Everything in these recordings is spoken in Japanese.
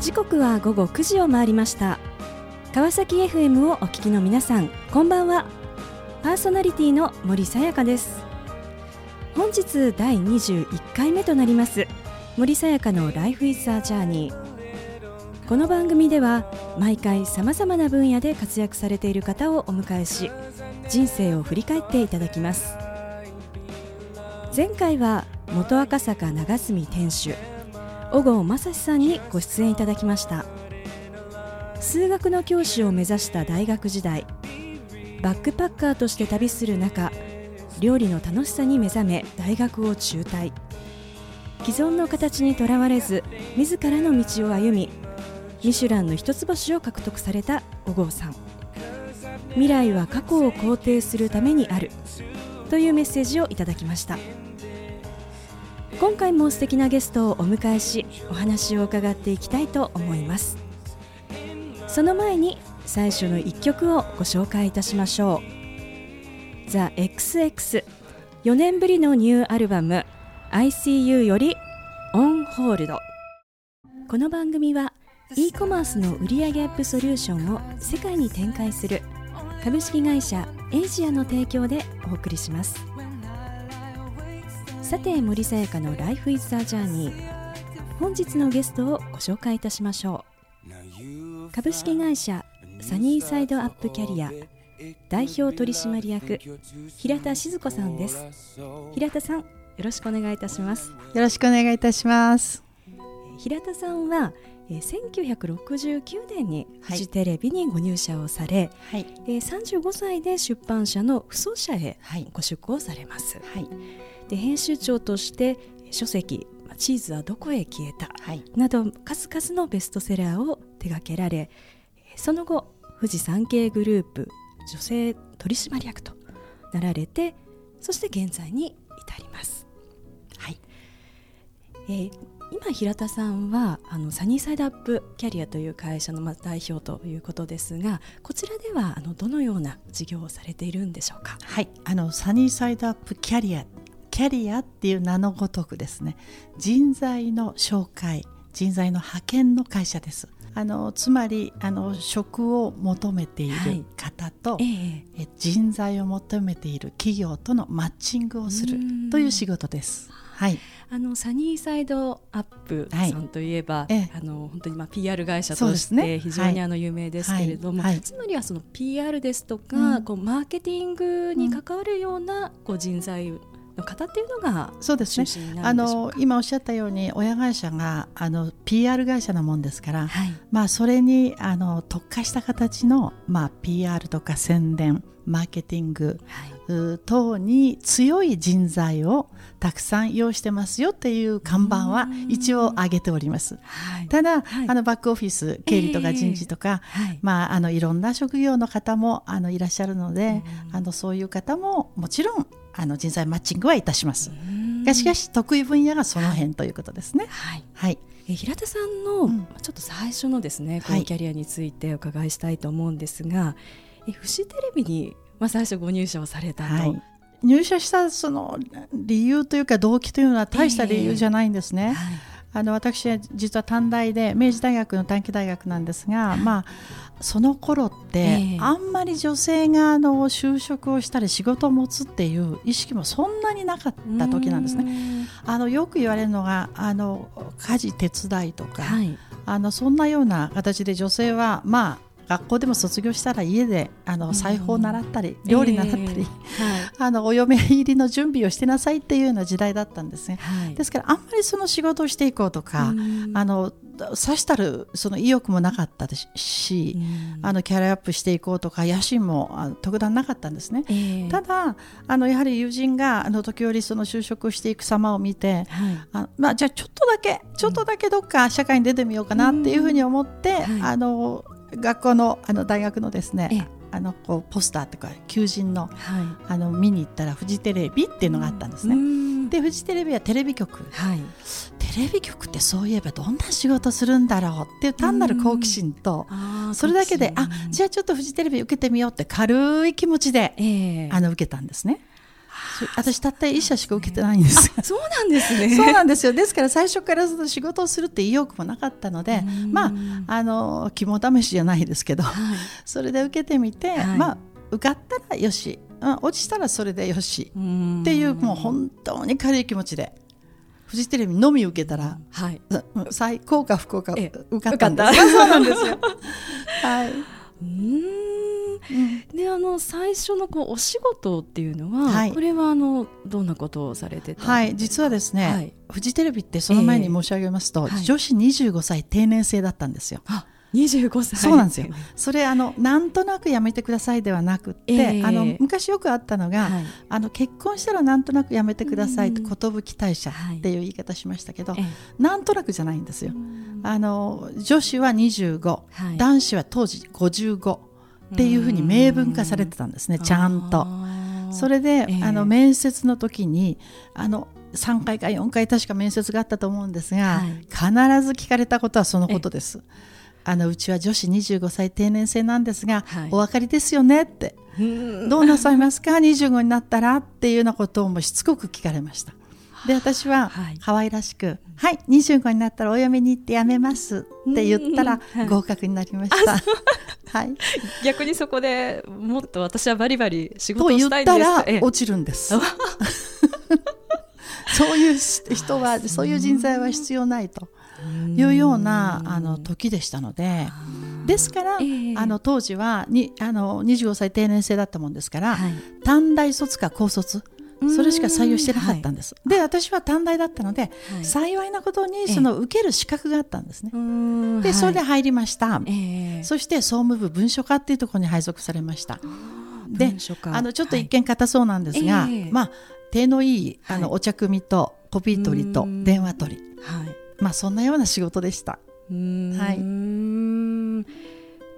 時刻は午後9時を回りました。川崎 FM をお聞きの皆さんこんばんは。パーソナリティの森さやかです。本日第21回目となります森さやかの Life is a Journey この番組では毎回さまざまな分野で活躍されている方をお迎えし人生を振り返っていただきます。前回は元赤坂長住店主小郷正史さんにご出演いただきました。数学の教師を目指した大学時代バックパッカーとして旅する中料理の楽しさに目覚め大学を中退。既存の形にとらわれず自らの道を歩みミシュランの一つ星を獲得された小郷さん。未来は過去を肯定するためにあるというメッセージをいただきました。今回も素敵なゲストをお迎えしお話を伺っていきたいと思います。その前に最初の1曲をご紹介いたしましょう。The XX4 年ぶりのニューアルバム ICU より On Hold この番組は e コマースの売上アップソリューションを世界に展開する株式会社エイジアの提供でお送りします。さて森さやかの Life is a Journey 本日のゲストをご紹介いたしましょう。株式会社サニーサイドアップキャリア代表取締役平田静子さんです。平田さんよろしくお願いいたします。よろしくお願いいたします。平田さんは1969年にフジテレビにご入社をされ、はい、35歳で出版社の不走者へご出向されます、はい、で編集長として書籍「チーズはどこへ消えた」など数々のベストセラーを手掛けられその後富士山系グループ女性取締役となられてそして現在に至ります。はい。えー、今平田さんはあのサニーサイドアップキャリアという会社のま代表ということですがこちらではあのどのような事業をされているんでしょうか？はい。あのサニーサイドアップキャリアキャリアっていう名のごとくですね人材の紹介人材の派遣の会社です。あのつまりあの職を求めている方と、はいえ。え、人材を求めている企業とのマッチングをするという仕事です。はい、あのサニーサイドアップさんといえば、はい、あの本当にまあ PR 会社として非常にあの有名ですけれども、はい、つまりはその PR ですとか、うん、こうマーケティングに関わるようなこう人材の方っていうのがそうですね。あの今おっしゃったように親会社があの PR 会社なもんですから、はい、まあ、それにあの特化した形の、まあ、PR とか宣伝マーケティング、はい、等に強い人材をたくさん用意してますよっていう看板は一応上げております。はい、ただ、はい、あのバックオフィス経理とか人事とか、えー、まあ、あのいろんな職業の方もあのいらっしゃるのであのそういう方ももちろんあの人材マッチングはいたします。がしかし得意分野がその辺ということですね。はい、はいえ平田さんの、うん、ちょっと最初のですねこのキャリアについてお伺いしたいと思うんですが、はい、えフジテレビに、まあ、最初ご入社をされたと。はい入社したその理由というか動機というのは大した理由じゃないんですね。えーはいあの私は実は短大で明治大学の短期大学なんですが、まあ、その頃って、あんまり女性があの就職をしたり仕事を持つっていう意識もそんなになかった時なんですね。あのよく言われるのがあの家事手伝いとか、はい、あのそんなような形で女性はまあ学校でも卒業したら家であの裁縫を習ったり、料理習ったり、えーはい、あのお嫁入りの準備をしてなさいっていうような時代だったんですね、はい、ですからあんまりその仕事をしていこうとか、あのさしたるその意欲もなかったですし、あのキャリアアップしていこうとか野心も特段なかったんですね、えー、ただあのやはり友人があの時折その就職していく様を見て、はい、あまあ、じゃあちょっとだけちょっとだけどっか社会に出てみようかなっていうふうに思って、あの学校のあの大学のですねあのこうポスターとか求人の,、はい、あの見に行ったらフジテレビっていうのがあったんですね。でフジテレビはテレビ局、はい、テレビ局ってそういえばどんな仕事するんだろうっていう単なる好奇心とそれだけであじゃあちょっとフジテレビ受けてみようって軽い気持ちで、えー、あの受けたんですね。私たった一社しか受けてないんです。そうなんですね。そうなんですよ。ですから最初からその仕事をするって意欲もなかったのでまああの肝試しじゃないですけど、はい、それで受けてみて、はい、まあ受かったらよし、うん、落ちたらそれでよしっていうもう本当に軽い気持ちでフジテレビのみ受けたら、はい、最高か不幸か受かったんです。そうなんですよ。はい。うんであの最初のこうお仕事っていうのは、はい、これはあのどんなことをされてた？はい。実はですね、はい、フジテレビってその前に申し上げますと、えー、女子25歳定年制だったんですよ。あ25歳。そうなんですよ。それあのなんとなくやめてくださいではなくて、えー、あの昔よくあったのが、はい、あの結婚したらなんとなくやめてくださいと寿退社っていう言い方しましたけど、はい、なんとなくじゃないんですよ。あの女子は25、はい、男子は当時55っていうふうに明文化されてたんですねちゃんと。それで、えー、あの面接の時にあの3回か4回確か面接があったと思うんですが、必ず聞かれたことはそのことです。あのうちは女子25歳定年制なんですが、はい、お分かりですよねって。どうなさいますか？25になったらっていうようなことをもしつこく聞かれましたで私は可愛らしく「はい、はい、25になったらお嫁に行って辞めます」って言ったら合格になりました。はい、逆にそこでもっと私はバリバリ仕事をしたいんです。と言ったら落ちるんです。そういう人はそういう人材は必要ないと。いうようなあの時でしたので。ですから、えー、あの当時はにあの25歳定年制だったもんですから、はい、短大卒か高卒それしか採用してなかったんです。はい、で私は短大だったので、はい、幸いなことにその受ける資格があったんですね。えー、でそれで入りました、えー、そして総務部文書課っていうところに配属されました。であのちょっと一見硬そうなんですが、まあ手のいいあのお茶組みとコピー取りと電話取り、はい。まあそんなような仕事でした。はい、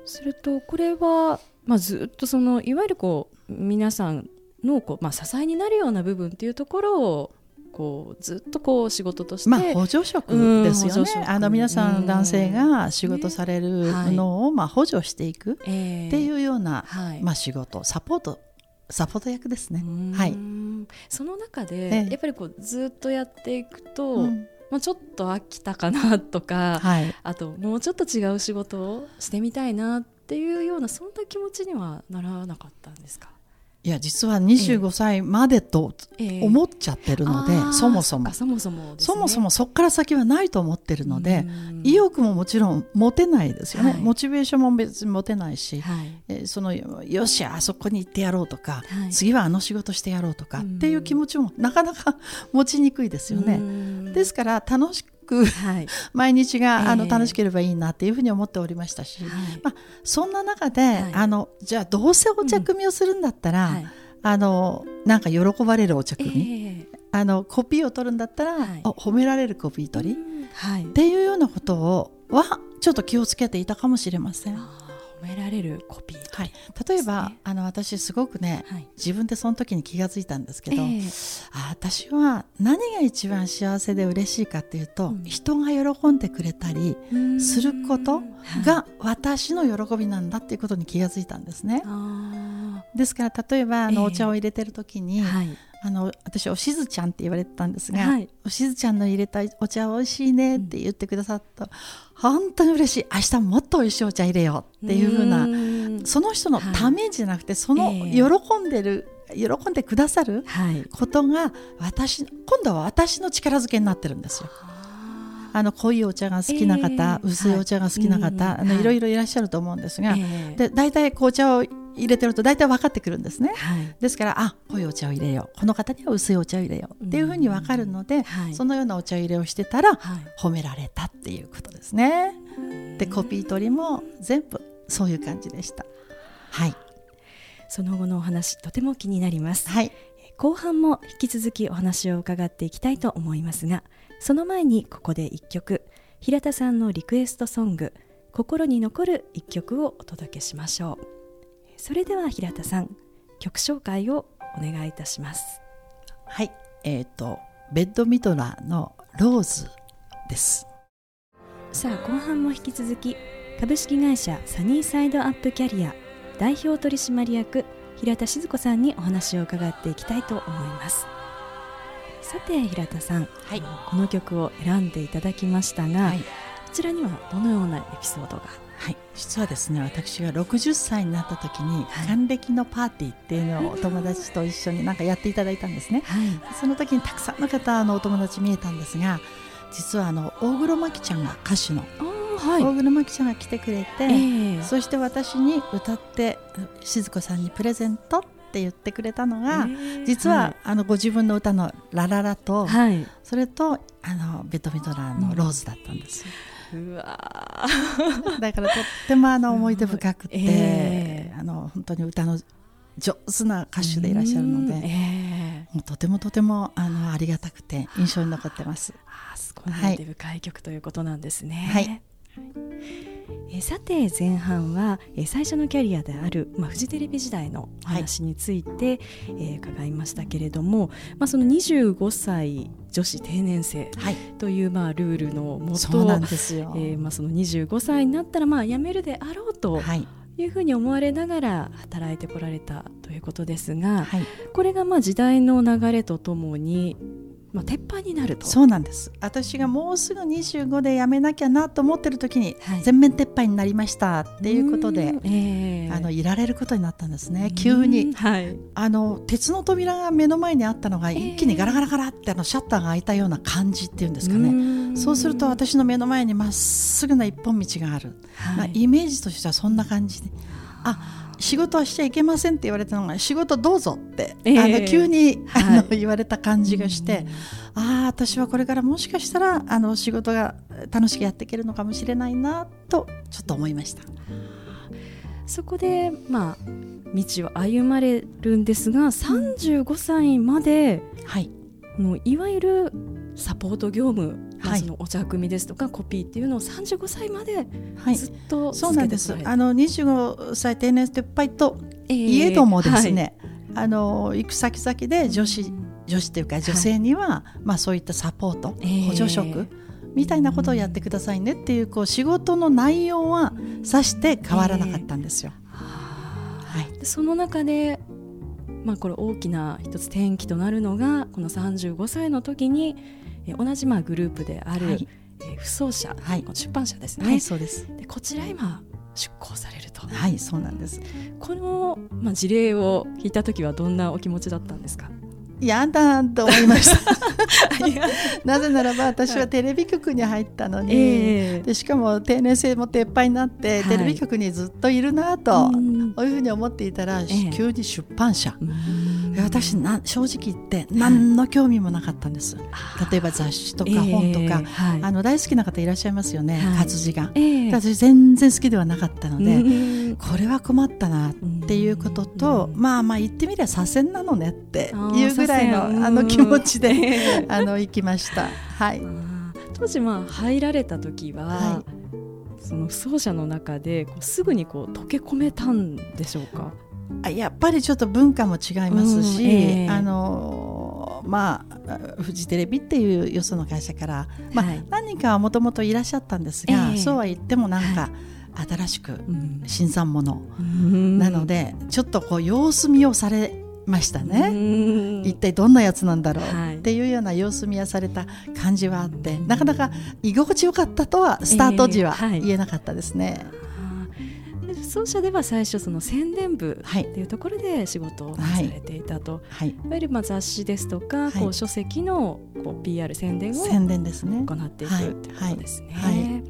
するとこれは、まあ、ずっとそのいわゆるこう皆さんのこう、まあ、支えになるような部分っていうところをこうずっとこう仕事として、まあ、補助職ですよね、あの皆さん男性が仕事されるのを、まあ、補助していくっていうような、まあ、仕事。サポートサポート役ですね。はい、その中で、やっぱりこうずっとやっていくと、うん。まあ、ちょっと飽きたかなとか、はい、あともうちょっと違う仕事をしてみたいなっていうようなそんな気持ちにはならなかったんですか？いや実は25歳までと思っちゃってるので、えー、そもそも。そもそも、ね、そもそもそこから先はないと思ってるので意欲ももちろん持てないですよね、はい、モチベーションも別に持てないし、はい、えー、そのよしあそこに行ってやろうとか、はい、次はあの仕事してやろうとかっていう気持ちもなかなか持ちにくいですよね。ですから楽しく、はい、毎日が、あの楽しければいいなっていうふうに思っておりましたし、まあ、そんな中で、あのじゃあどうせお茶組みをするんだったら、あのなんか喜ばれるお茶組み、あのコピーを取るんだったら、褒められるコピー取り、っていうようなことをはちょっと気をつけていたかもしれません。褒められるコピー、はい、例えば、あの私すごくね、はい、自分でその時に気が付いたんですけど、えー、あ私は何が一番幸せで嬉しいかっていうと、うん、人が喜んでくれたりすることが私の喜びなんだっていうことに気が付いたんですね。ですから例えばあの、お茶を入れてる時に、はいあの私おしずちゃんって言われてたんですが、はい、おしずちゃんの入れたお茶美味しいねって言ってくださった、うん、本当に嬉しい。明日もっと美味しいお茶入れようっていうふうなその人のためじゃなくて、はい、その喜んでる、えー、喜んでくださることが私今度は私の力づけになってるんですよ。あの濃いお茶が好きな方、えー、薄いお茶が好きな方、はい、あのい。ろいろいらっしゃると思うんですが、えー、で大体紅茶を入れてると大体分かってくるんですね、はい、ですからあ濃いお茶を入れよう。この方には薄いお茶を入れよう。っていうふうに分かるので、はい、そのようなお茶入れをしてたら、はい、褒められたっていうことですね。でコピー取りも全部そういう感じでした。はい。その後のお話とても気になります、はい、後半も引き続きお話を伺っていきたいと思いますがその前にここで一曲。平田さんのリクエストソング心に残る一曲をお届けしましょうそれでは平田さん曲紹介をお願いいたします。はいえっ、ー、とベッドミドラーのローズです。さあ後半も引き続き株式会社サニーサイドアップキャリア代表取締役平田静子さんにお話を伺っていきたいと思います。さて平田さん、はい、この曲を選んでいただきましたが、はい、こちらにはどのようなエピソードが？はい。実はですね私が60歳になった時に、還暦のパーティーっていうのをお友達と一緒になんかやっていただいたんですね、はい、その時にたくさんの方のお友達見えたんですが実はあの大黒摩季ちゃんが歌手のはい、大黒摩季ちゃんが来てくれて、えー、そして私に歌って静子さんにプレゼントって言ってくれたのが、えー、実は、はい、あのご自分の歌の「ラララと」はい、それとあのベトミトラの「ローズ」だったんです。よ。うわだからとってもあの思い出深くて、えー、あの本当に歌の上手な歌手でいらっしゃるので、えー、もうとてもとてもあのありがたくて印象に残ってます。あすごい思い出深い曲ということなんですね。はいえさて前半は、え最初のキャリアである、まあ、フジテレビ時代の話について、はい、えー、伺いましたけれども、まあ、その25歳女子定年制という、まあ、ルールのもとそなんですよ、えーまあ、その25歳になったら、まあ、辞めるであろうと。はい。いうふうに思われながら働いてこられたということですが、はい、これがまあ時代の流れとともにまあ、鉄板になると。そうなんです。私がもうすぐ25で辞めなきゃなと思ってる時に、全面鉄板になりましたっていうことで、えー、あのいられることになったんですね。急に、はい、あの鉄の扉が目の前にあったのが一気にガラガラガラってあのシャッターが開いたような感じっていうんですかね。そうすると私の目の前にまっすぐな一本道がある、はい、まあ、イメージとしてはそんな感じであ仕事はしちゃいけませんって言われたのが仕事どうぞって、えー、あの急に、あの、はい、言われた感じがして、ああ私はこれからもしかしたらあの仕事が楽しくやっていけるのかもしれないなとちょっと思いました。そこで、まあ、道を歩まれるんですが35歳まで、はい、もういわゆるサポート業務まあ、そのお茶組ですとかコピーっていうのを35歳までずっと、はい、そうなんです。あの25歳定年撤廃といえどもですね、はい、あの行く先々で女子女子というか女性には、はい、まあ、そういったサポート、補助職みたいなことをやってくださいねっていうこう仕事の内容はさして変わらなかったんですよ。はい、その中でまあ、これ大きな一つ転機となるのがこの35歳の時にえ同じまあグループである、はい、え不走者、はい、出版社ですね、はい、そうです。でこちら今出向されると。はいそうなんです。この、まあ、事例を聞いた時はどんなお気持ちだったんですか？やだと思いました。なぜならば私はテレビ局に入ったのに、えー、でしかも定年制も撤廃になって、はい、テレビ局にずっといるなと、こういうふうに思っていたら、えー、急に出版社、私な正直言って何の興味もなかったんです、はい、例えば雑誌とか本とか、えーはい、あの大好きな方いらっしゃいますよね、活字が、私全然好きではなかったので、これは困ったなっていうことと、まあまあ言ってみれば左遷なのねっていうぐらいのあの気持ちで あの行きました。はい、当時まあ入られた時は、はい、その不走者の中でこうすぐにこう溶け込めたんでしょうか？あやっぱりちょっと文化も違いますし、うんえー、あのまあフジテレビっていうよその会社から、まあ、はい、何人かはもともといらっしゃったんですが、えー、そうは言ってもなんか、新しく新参者なので、ちょっとこう様子見をされましたね。一体どんなやつなんだろう、ってい。うような様子見やされた感じはあってなかなか居心地よかったとはスタート時は言えなかったですね。えー、奏者では最初その宣伝部っていうところで仕事をされていたと、はい、いわゆるまあ雑誌ですとか、こう書籍のこう PR 宣伝を宣伝ですね行っていくっていうことですね。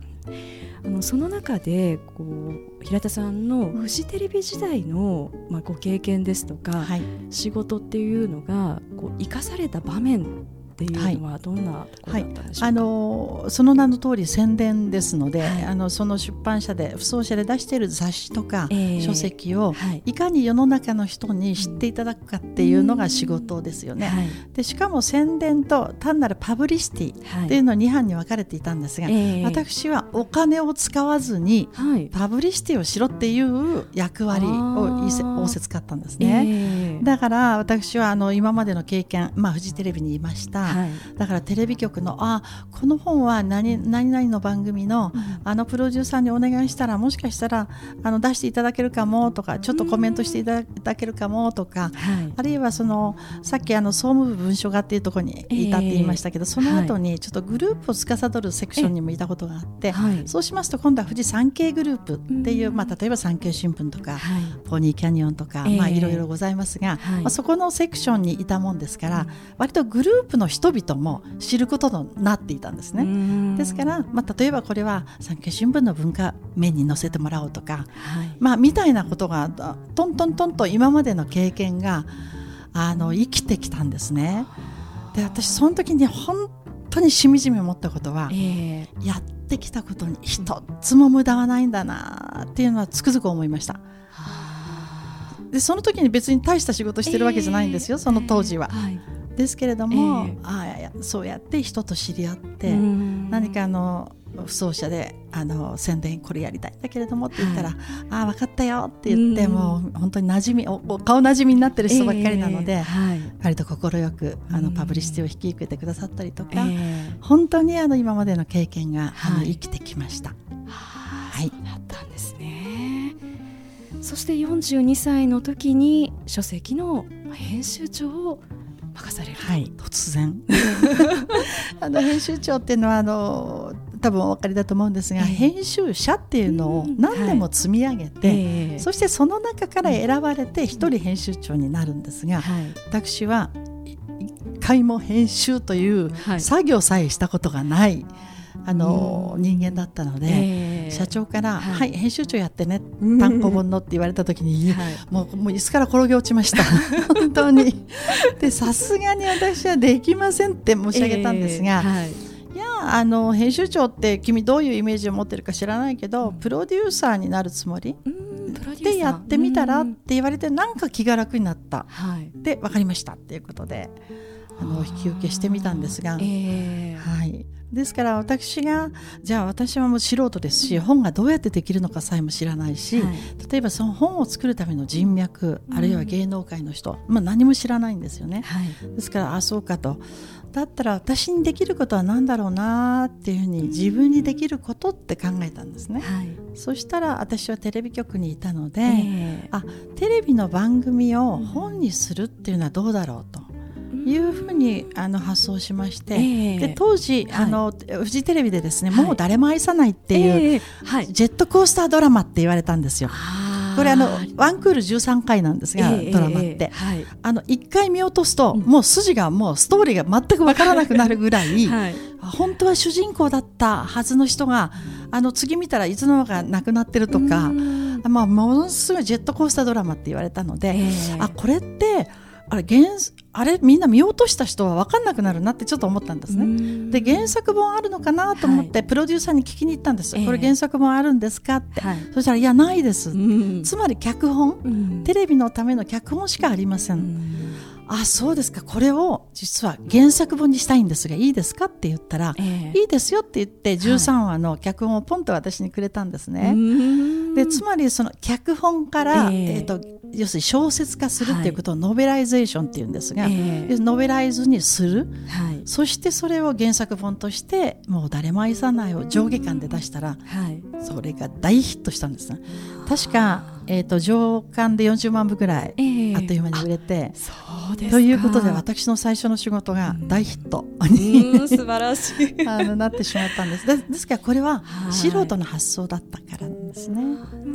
あのその中でこう平田さんのフジテレビ時代の、まあ、ご経験ですとか、はい、仕事っていうのがこう生かされた場面っていうのはどんなところだったんでしょうか、はい、あのその名の通り宣伝ですので、はい、あのその出版社で不走者で出している雑誌とか、えー、書籍を、はい、いかに世の中の人に知っていただくかっていうのが仕事ですよね。でしかも宣伝と単なるパブリシティっていうの2班に分かれていたんですが、私はお金を使わずにパブリシティをしろっていう役割を仰せ使ったんですね。えー、だから私はあの今までの経験、まあ、フジテレビにいましたはい、だからテレビ局のあこの本は何何々の番組の、うん、あのプロデューサーにお願いしたらもしかしたらあの出していただけるかもとかちょっとコメントしていただけるかもとか、あるいはそのさっきあの総務部文書課っていうところにいたって言いましたけど、えー、その後にちょっとグループを司るセクションにもいたことがあって、そうしますと今度は富士山系グループっていう、まあ、例えば産経新聞とか、ポニーキャニオンとか、まあ、いろいろございますが、まあ、そこのセクションにいたもんですから、割とグループの人々も知ることとなっていたんですね。ですから、まあ、例えばこれは産経新聞の文化面に載せてもらおうとか、まあ、みたいなことがトントントンと今までの経験があの生きてきたんですね。で私その時に本当にしみじみ思ったことは、えー、やってきたことに一つも無駄はないんだなっていうのはつくづく思いました。でその時に別に大した仕事してるわけじゃないんですよ、えー、その当時は。えーはい、ですけれども、えー、あそうやって人と知り合って何かあの不走者であの宣伝これやりたいんだけれどもって言ったら「はい、ああ分かったよ」って言って、もう本当に馴染みお顔なじみになってる人ばっかりなので、えーはい、割と快くあのパブリシティを引き受けてくださったりとか、えー、本当にあの今までの経験が、あの生きてきました。はい、そうだったんですね。そして42歳の時に書籍の編集長を任される、はい、突然。あの編集長っていうのはあの多分お分かりだと思うんですが、えー、編集者っていうのを何でも積み上げて、そしてその中から選ばれて一人編集長になるんですが、はい、私は一回も編集という作業さえしたことがない。あの、人間だったので、えー、社長から「はい、はい、編集長やってね単行本の」って言われた時に、はい、もうもう椅子から転げ落ちました。本当に。でさすがに私はできませんって申し上げたんですが。えーはい。いやあの編集長って君どういうイメージを持ってるか知らないけどプロデューサーになるつもりでやってみたらって言われてなんか気が楽になった、はい、で分かりましたっていうことであの引き受けしてみたんですが、えー、はい、ですから私がじゃあ私はもう素人ですし本がどうやってできるのかさえも知らないし、はい、例えばその本を作るための人脈、あるいは芸能界の人、まあ、何も知らないんですよね。はい、ですからあそうかと。だったら私にできることは何だろうなっていうふうに自分にできることって考えたんですね、はい、そしたら私はテレビ局にいたので、えー、あテレビの番組を本にするっていうのはどうだろうと。いうふうにあの発想しまして、えー、で当時、はい、あのフジテレビでですね、はい、もう誰も愛さないっていう、えーはい、ジェットコースタードラマって言われたんですよ。これあのワンクール13回なんですが、えー、ドラマって、はい、あの1回見落とすと、うん、もう筋がもうストーリーが全く分からなくなるぐらい、はい、本当は主人公だったはずの人があの次見たらいつの間か亡くなってるとか、まあ、ものすごいジェットコースタードラマって言われたので、えー、あこれってあれ原あれみんな見落とした人は分かんなくなるなってちょっと思ったんですね。で原作本あるのかなと思って、プロデューサーに聞きに行ったんです、これ原作本あるんですかって、はい、そしたらいやないです、つまり脚本、テレビのための脚本しかありません。あそうですか。これを実は原作本にしたいんですがいいですかって言ったら、えー、いいですよって言って13話の脚本をポンと私にくれたんですね。はい、でつまりその脚本から、えー、えーと要するに小説化するっていうことをノベライゼーションっていうんですが、はい、ノベライズにする、はい、そしてそれを原作本としてもう誰も愛さないを上下巻で出したら、はい、それが大ヒットしたんです確かえーと、上巻で40万部ぐらい、あっという間に売れて、そう。ですということで私の最初の仕事が大ヒット。に、うん、素晴らしい。あのなってしまったんです。でですからこれは素人の発想だったからなんですね。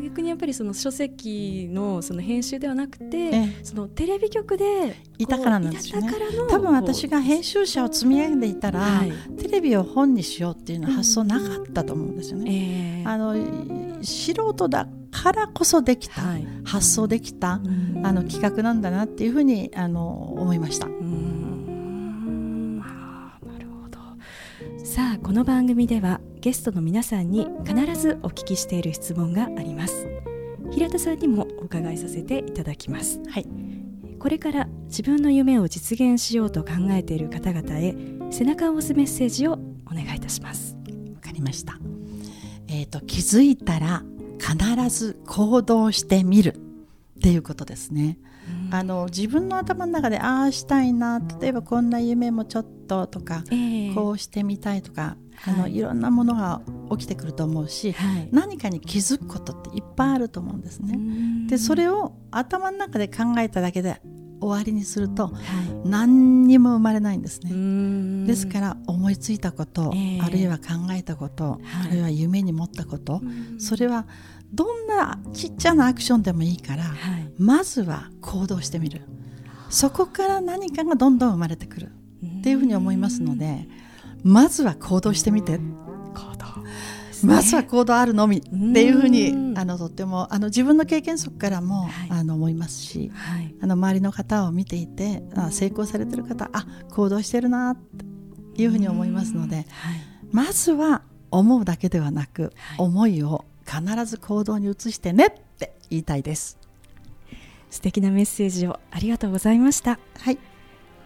逆にやっぱりその書籍のその編集ではなくて、そのテレビ局でいたからなんですよね。多分私が編集者を積み上げていたら、はい、テレビを本にしようっていうのは発想なかったと思うんですよね。えー、あの素人だからこそできた、はい、発想できた、あの企画なんだなっていうふうにあの思いました。なるほど。さあこの番組ではゲストの皆さんに必ずお聞きしている質問があります。平田さんにもお伺いさせていただきます、はい、これから自分の夢を実現しようと考えている方々へ背中を押すメッセージをお願いいたします。わかりました。えっ、ー、と気づいたら必ず行動してみるっていうことですね。あの自分の頭の中でああしたいな例えばこんな夢もちょっととか、えー、こうしてみたいとか、はい、あのいろんなものが起きてくると思うし、はい、何かに気づくことっていっぱいあると思うんですね。でそれを頭の中で考えただけで終わりにすると、はい、何にも生まれないんですね。ですから思いついたこと、えー、あるいは考えたこと、はい、あるいは夢に持ったことそれはどんなちっちゃなアクションでもいいから、はい、まずは行動してみる。そこから何かがどんどん生まれてくるっていうふうに思いますのでまずは行動してみてね、まずは行動あるのみっていうふうにあのとってもあの自分の経験則からも、はい、あの思いますし、はい、あの周りの方を見ていてあ成功されてる方あ行動してるなっていうふうに思いますので、はい、まずは思うだけではなく、思いを必ず行動に移してねって言いたいです。素敵なメッセージをありがとうございました。はい。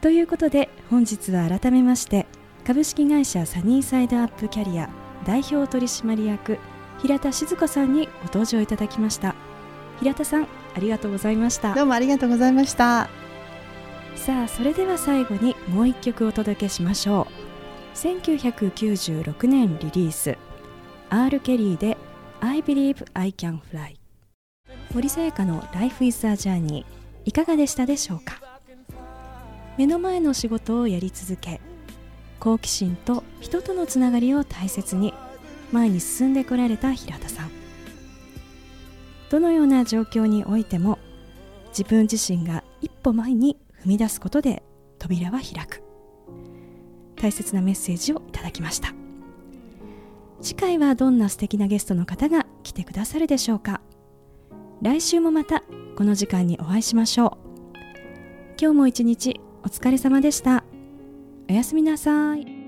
ということで本日は改めまして株式会社サニーサイドアップキャリア代表取締役平田静子さんにご登場いただきました。平田さんありがとうございました。どうもありがとうございました。さあそれでは最後にもう一曲お届けしましょう。1996年リリース R. ケリーで I Believe I Can Fly 森さやかの Life is a Journey いかがでしたでしょうか？目の前の仕事をやり続け好奇心と人とのつながりを大切に前に進んでこられた平田さん。どのような状況においても自分自身が一歩前に踏み出すことで扉は開く。大切なメッセージをいただきました。次回はどんな素敵なゲストの方が来てくださるでしょうか。来週もまたこの時間にお会いしましょう。今日も一日お疲れ様でした。おやすみなさい。